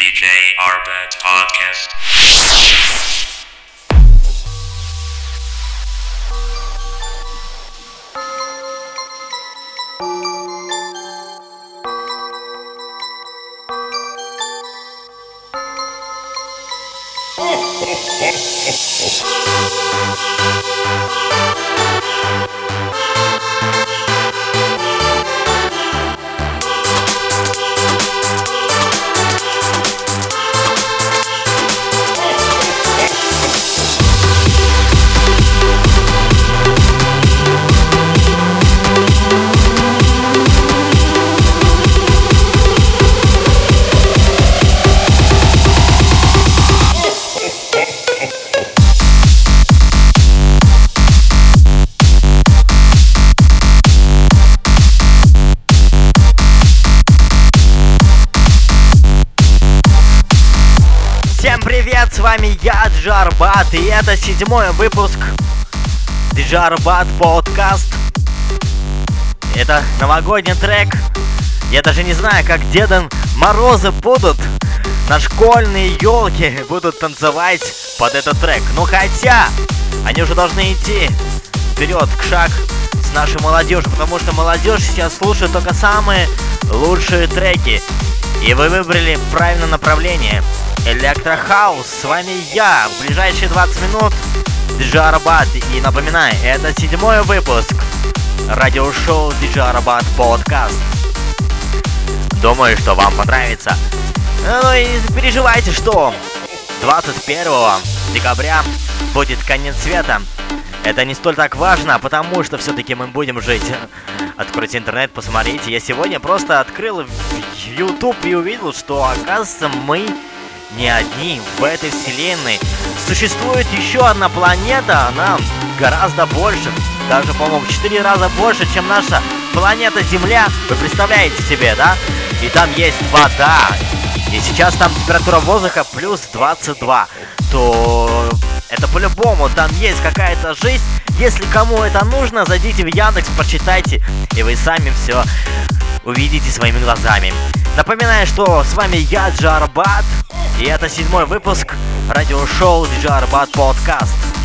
DJ Arbat Podcast. Oh, oh, oh, oh, oh. Я, Джарбат, и это седьмой выпуск Джарбат подкаст. Это новогодний трек. Я даже не знаю, как Дедом Морозы будут на школьные елки будут танцевать под этот трек. Ну хотя, они уже должны идти вперед, к шаг с нашей молодежью, потому что молодежь сейчас слушает только самые лучшие треки. И вы выбрали правильное направление. Электрохаус, с вами я. В ближайшие 20 минут DJ Arbat. И напоминаю, это седьмой выпуск радиошоу DJ Arbat Podcast. Думаю, что вам понравится. Ну и не переживайте, что 21 декабря будет конец света. Это не столь так важно, потому что все-таки мы будем жить. Откройте интернет, посмотрите. Я сегодня просто открыл YouTube и увидел, что, оказывается, мы не одни в этой вселенной. Существует еще одна планета, она гораздо больше, даже, по-моему, в 4 раза больше, чем наша планета Земля. Вы представляете себе, да? И там есть вода. И сейчас там температура воздуха плюс 22. То это по-любому, там есть какая-то жизнь. Если кому это нужно, зайдите в Яндекс, прочитайте, и вы сами все увидите своими глазами. Напоминаю, что с вами я, Джарбат, и это седьмой выпуск радиошоу Джарбат Подкаст.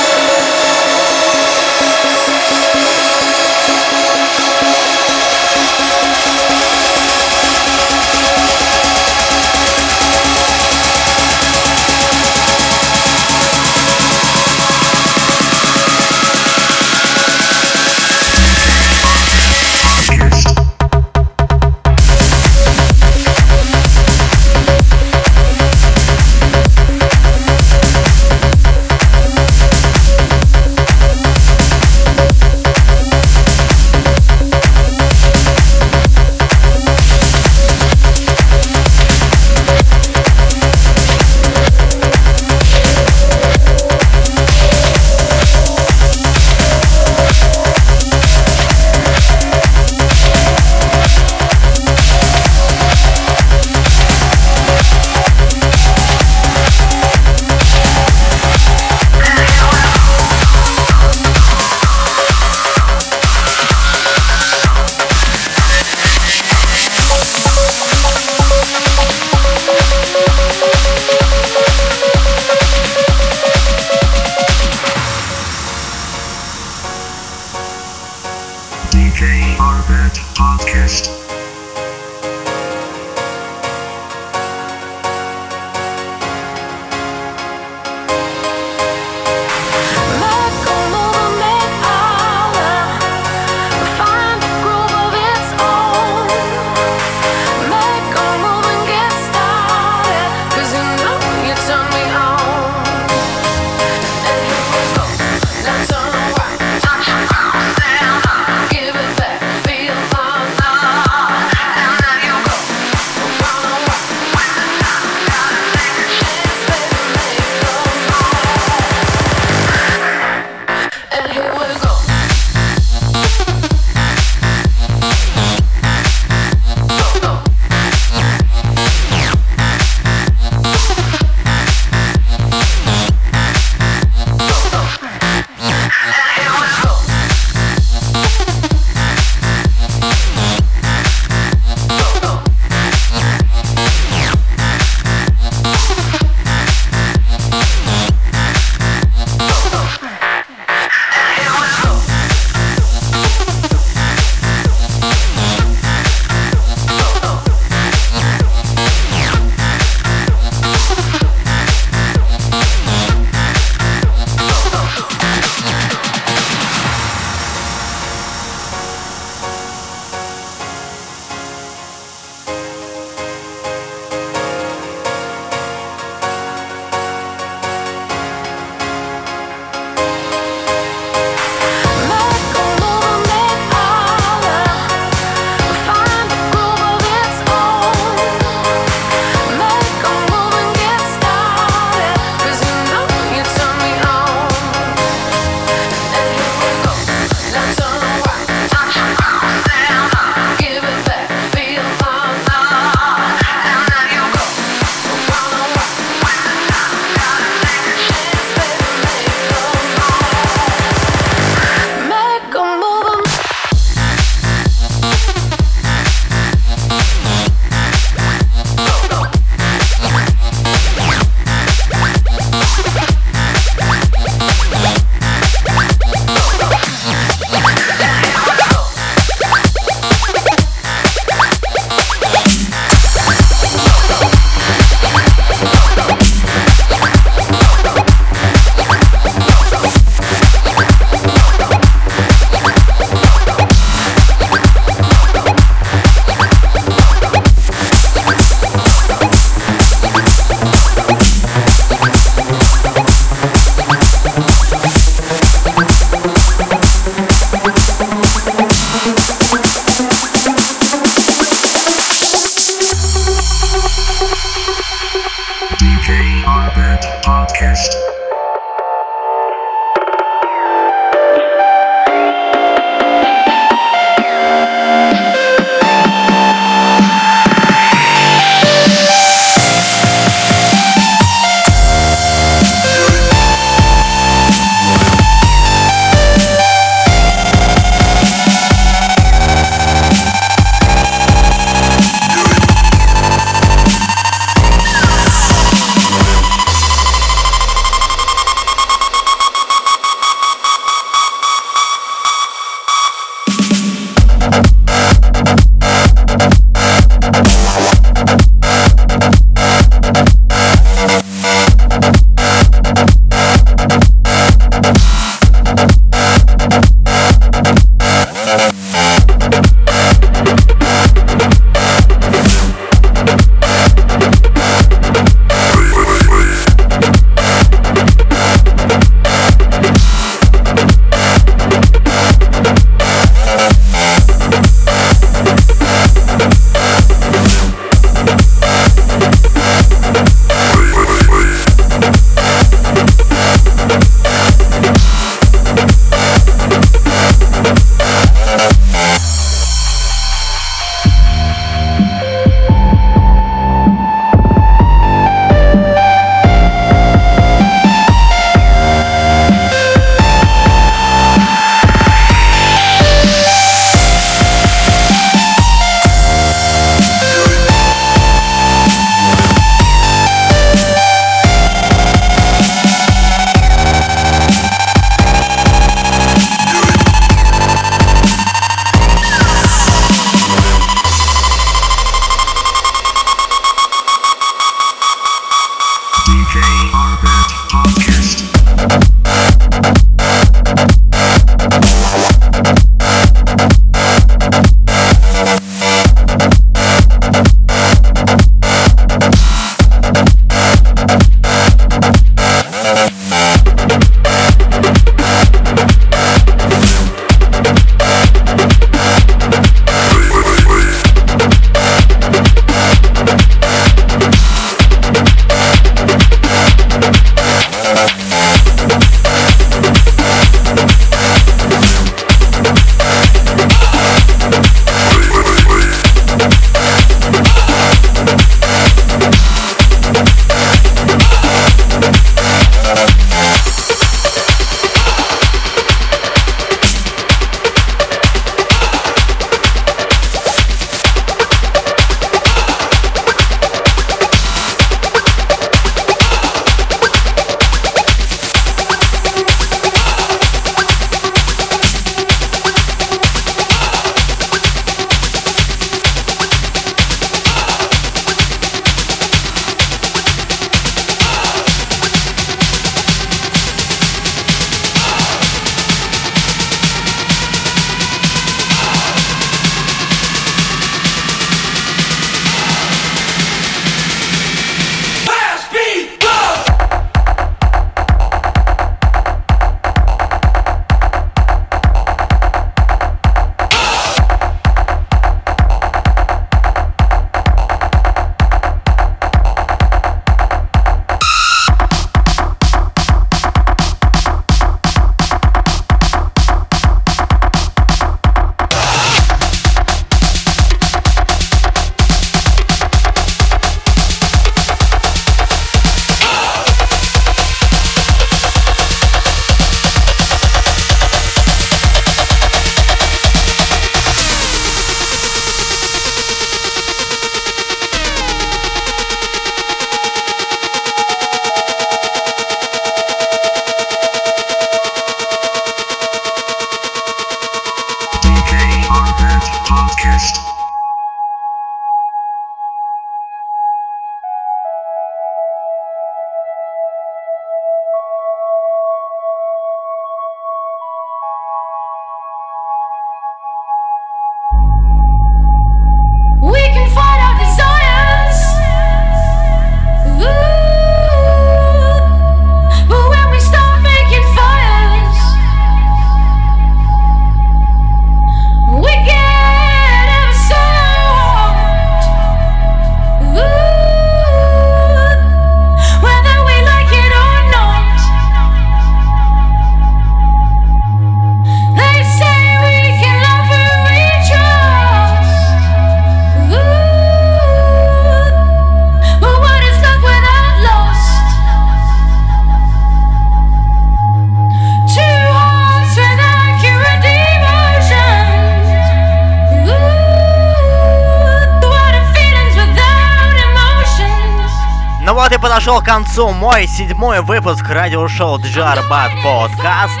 подошел к концу мой седьмой выпуск радиошоу Джарбат Подкаст.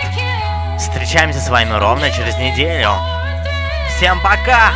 Встречаемся с вами ровно через неделю. Всем пока!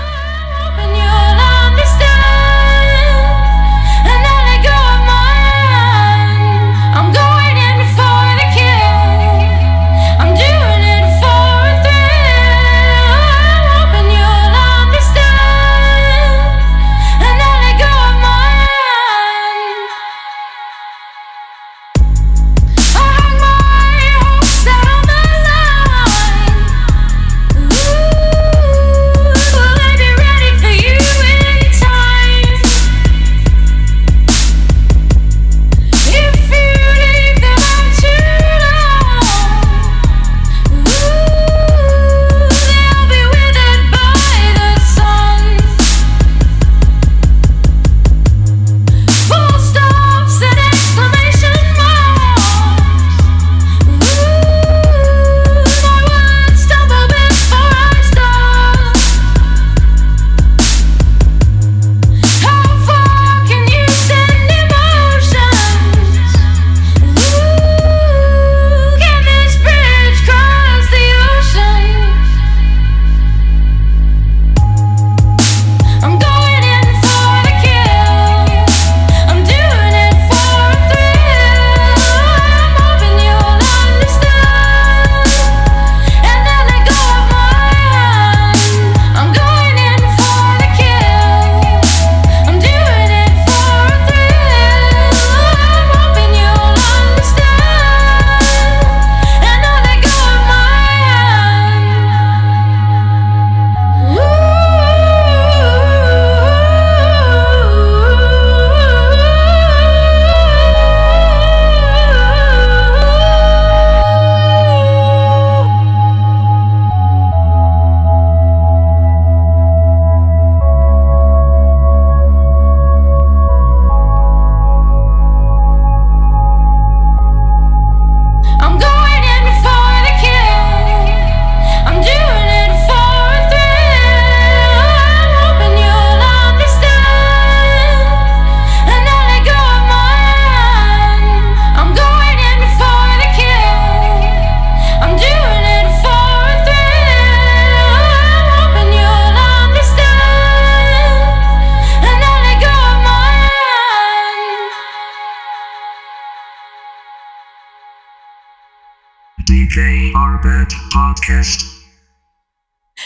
JR Bad Podcast.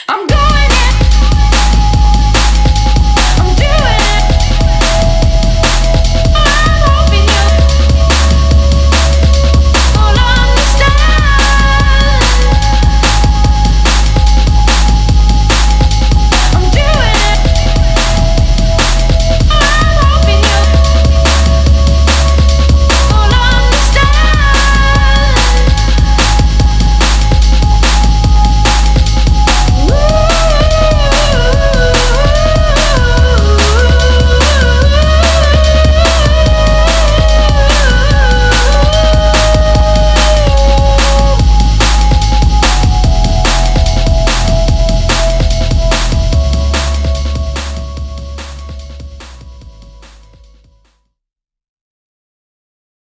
I'm going in.